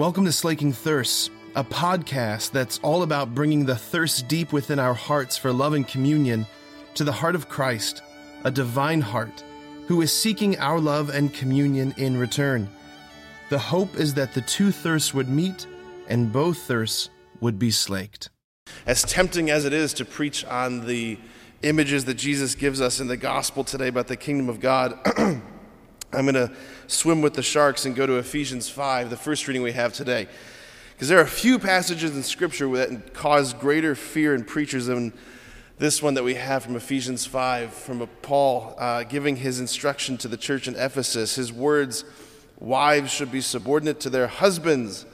Welcome to Slaking Thirst, a podcast that's all about bringing the thirst deep within our hearts for love and communion to the heart of Christ, a divine heart, who is seeking our love and communion in return. The hope is that the two thirsts would meet and both thirsts would be slaked. As tempting as it is to preach on the images that Jesus gives us in the gospel today about the kingdom of God, I'm going to swim with the sharks and go to Ephesians 5, the first reading we have today. Because there are a few passages in Scripture that cause greater fear in preachers than this one that we have from Ephesians 5, from Paul uh, giving his instruction to the church in Ephesus. His words Wives should be subordinate to their husbands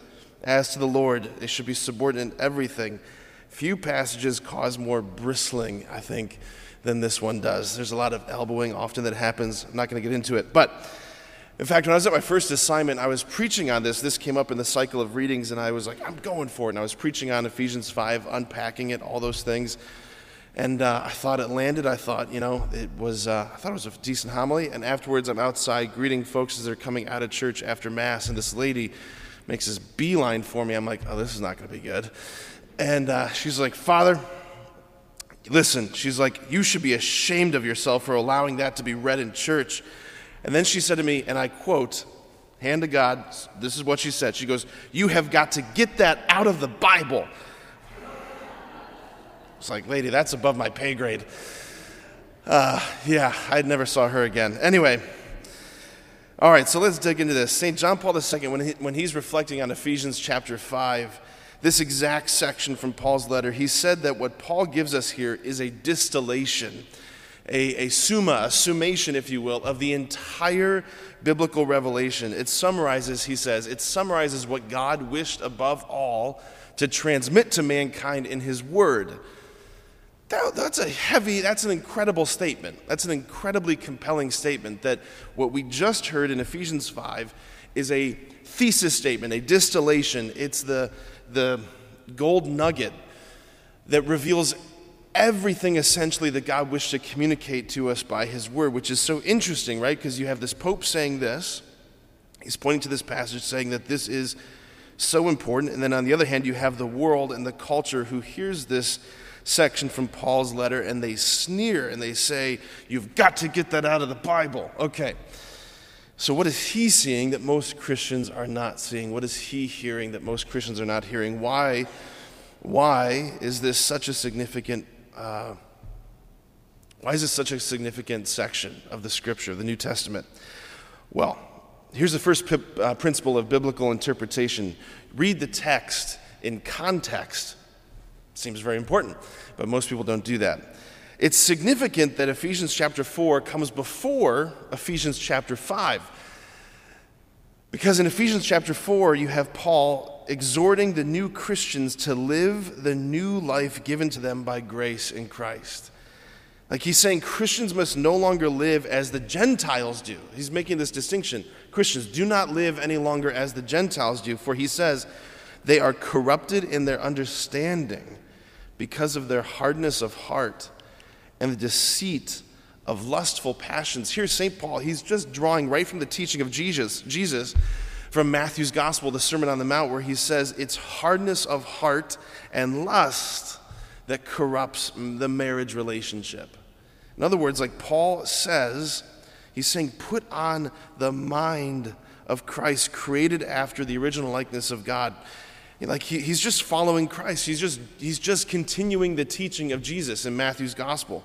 as to the Lord, they should be subordinate in everything. Few passages cause more bristling, I think, than this one does. There's a lot of elbowing often that happens. I'm not going to get into it. But in fact, when I was at my first assignment, I was preaching on this. This came up in the cycle of readings, and I was like, I'm going for it. And I was preaching on Ephesians 5, unpacking it, all those things. And uh, I thought it landed. I thought, you know, it was, uh, I thought it was a decent homily. And afterwards, I'm outside greeting folks as they're coming out of church after Mass, and this lady makes this beeline for me. I'm like, oh, this is not going to be good. And uh, she's like, Father, Listen, she's like, You should be ashamed of yourself for allowing that to be read in church. And then she said to me, and I quote, hand to God, this is what she said. She goes, You have got to get that out of the Bible. It's like, lady, that's above my pay grade. Uh, yeah, I never saw her again. Anyway, all right, so let's dig into this. St. John Paul II, when, he, when he's reflecting on Ephesians chapter 5, this exact section from Paul's letter, he said that what Paul gives us here is a distillation, a, a summa, a summation, if you will, of the entire biblical revelation. It summarizes, he says, it summarizes what God wished above all to transmit to mankind in his word. That, that's a heavy, that's an incredible statement. That's an incredibly compelling statement that what we just heard in Ephesians 5 is a thesis statement, a distillation. It's the, the gold nugget that reveals everything essentially that God wished to communicate to us by His Word, which is so interesting, right? Because you have this Pope saying this, he's pointing to this passage saying that this is so important. And then on the other hand, you have the world and the culture who hears this section from Paul's letter and they sneer and they say, You've got to get that out of the Bible. Okay. So, what is he seeing that most Christians are not seeing? What is he hearing that most Christians are not hearing? Why, why is this such a significant? Uh, why is this such a significant section of the Scripture, the New Testament? Well, here's the first p- uh, principle of biblical interpretation: read the text in context. Seems very important, but most people don't do that. It's significant that Ephesians chapter 4 comes before Ephesians chapter 5. Because in Ephesians chapter 4, you have Paul exhorting the new Christians to live the new life given to them by grace in Christ. Like he's saying Christians must no longer live as the Gentiles do. He's making this distinction. Christians do not live any longer as the Gentiles do, for he says they are corrupted in their understanding because of their hardness of heart and the deceit of lustful passions. Here's St. Paul. He's just drawing right from the teaching of Jesus, Jesus from Matthew's Gospel, the Sermon on the Mount, where he says it's hardness of heart and lust that corrupts the marriage relationship. In other words, like Paul says, he's saying, put on the mind of Christ, created after the original likeness of God. Like he, he's just following Christ. He's just, he's just continuing the teaching of Jesus in Matthew's gospel.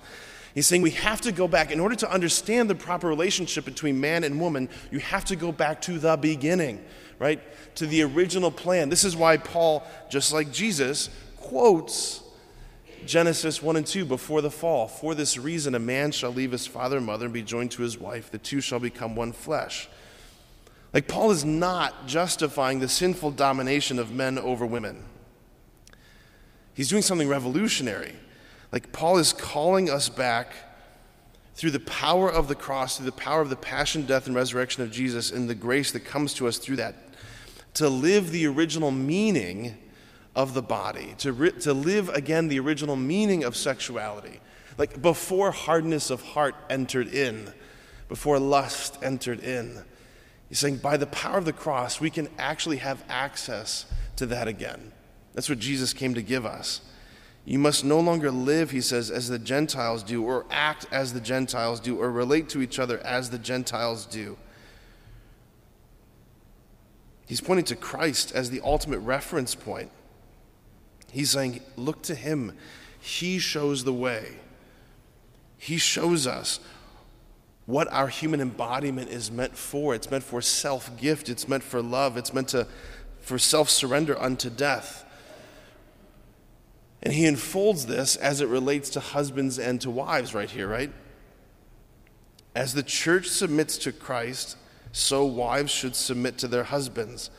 He's saying we have to go back. In order to understand the proper relationship between man and woman, you have to go back to the beginning, right? To the original plan. This is why Paul, just like Jesus, quotes Genesis 1 and 2 before the fall. For this reason, a man shall leave his father and mother and be joined to his wife. The two shall become one flesh. Like, Paul is not justifying the sinful domination of men over women. He's doing something revolutionary. Like, Paul is calling us back through the power of the cross, through the power of the passion, death, and resurrection of Jesus, and the grace that comes to us through that, to live the original meaning of the body, to, to live again the original meaning of sexuality. Like, before hardness of heart entered in, before lust entered in He's saying by the power of the cross, we can actually have access to that again. That's what Jesus came to give us. You must no longer live, he says, as the Gentiles do, or act as the Gentiles do, or relate to each other as the Gentiles do. He's pointing to Christ as the ultimate reference point. He's saying, Look to him. He shows the way. He shows us what our human embodiment is meant for. It's meant for self gift, it's meant for love, it's meant to, for self surrender unto death. And he unfolds this as it relates to husbands and to wives, right here, right? As the church submits to Christ, so wives should submit to their husbands.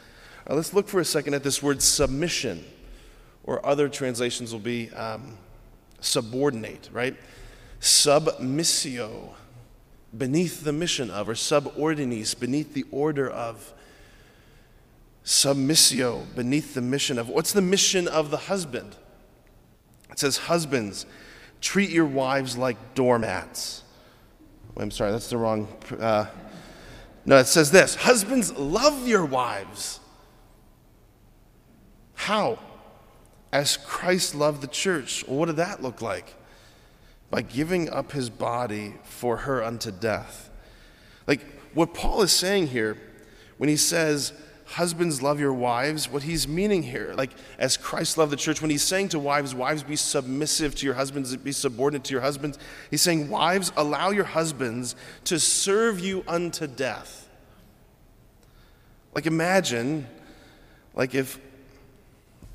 Now, let's look for a second at this word submission, or other translations will be um, subordinate, right? Submissio, beneath the mission of, or subordines, beneath the order of. Submissio, beneath the mission of. What's the mission of the husband? It says, Husbands, treat your wives like doormats. I'm sorry, that's the wrong. Uh, no, it says this Husbands, love your wives. How? As Christ loved the church. Well, what did that look like? By giving up his body for her unto death. Like what Paul is saying here when he says, husbands love your wives what he's meaning here like as christ loved the church when he's saying to wives wives be submissive to your husbands be subordinate to your husbands he's saying wives allow your husbands to serve you unto death like imagine like if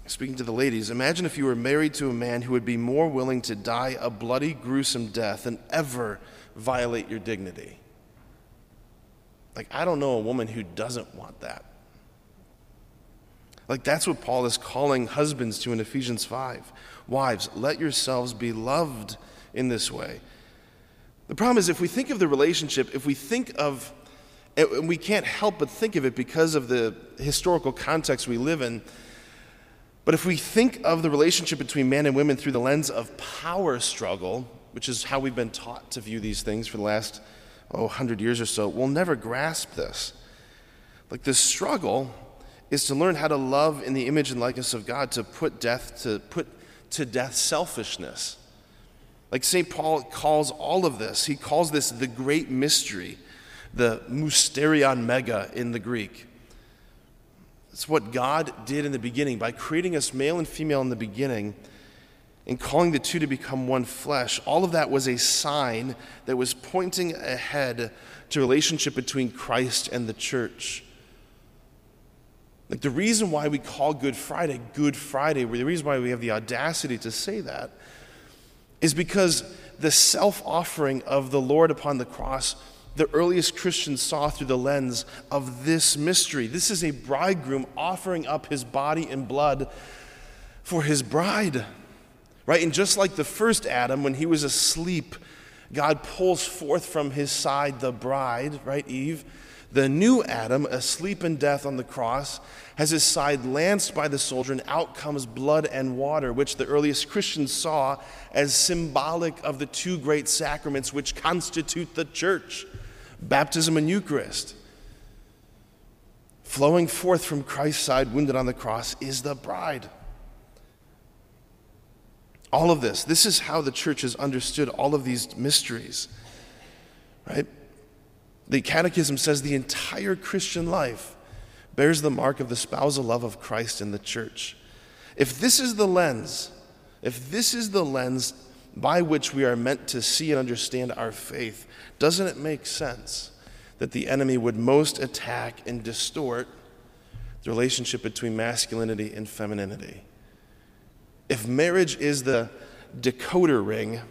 speaking to the ladies imagine if you were married to a man who would be more willing to die a bloody gruesome death than ever violate your dignity like i don't know a woman who doesn't want that like that's what Paul is calling husbands to in Ephesians 5. Wives, let yourselves be loved in this way. The problem is if we think of the relationship, if we think of, and we can't help but think of it because of the historical context we live in, but if we think of the relationship between men and women through the lens of power struggle, which is how we've been taught to view these things for the last, oh, 100 years or so, we'll never grasp this. Like this struggle is to learn how to love in the image and likeness of God, to put death to put to death selfishness. Like St. Paul calls all of this, he calls this the great mystery, the mysterion mega in the Greek. It's what God did in the beginning by creating us male and female in the beginning and calling the two to become one flesh. All of that was a sign that was pointing ahead to relationship between Christ and the church. Like the reason why we call Good Friday Good Friday, the reason why we have the audacity to say that, is because the self offering of the Lord upon the cross, the earliest Christians saw through the lens of this mystery. This is a bridegroom offering up his body and blood for his bride. Right? And just like the first Adam, when he was asleep, God pulls forth from his side the bride, right, Eve? The new Adam, asleep in death on the cross, has his side lanced by the soldier, and out comes blood and water, which the earliest Christians saw as symbolic of the two great sacraments which constitute the church baptism and Eucharist. Flowing forth from Christ's side, wounded on the cross, is the bride. All of this, this is how the church has understood all of these mysteries, right? The Catechism says the entire Christian life bears the mark of the spousal love of Christ in the church. If this is the lens, if this is the lens by which we are meant to see and understand our faith, doesn't it make sense that the enemy would most attack and distort the relationship between masculinity and femininity? If marriage is the decoder ring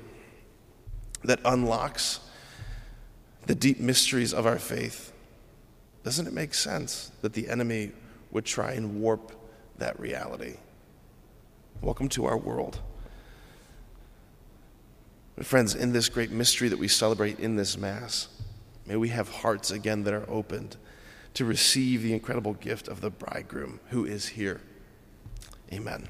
that unlocks the deep mysteries of our faith, doesn't it make sense that the enemy would try and warp that reality? Welcome to our world. Friends, in this great mystery that we celebrate in this Mass, may we have hearts again that are opened to receive the incredible gift of the bridegroom who is here. Amen.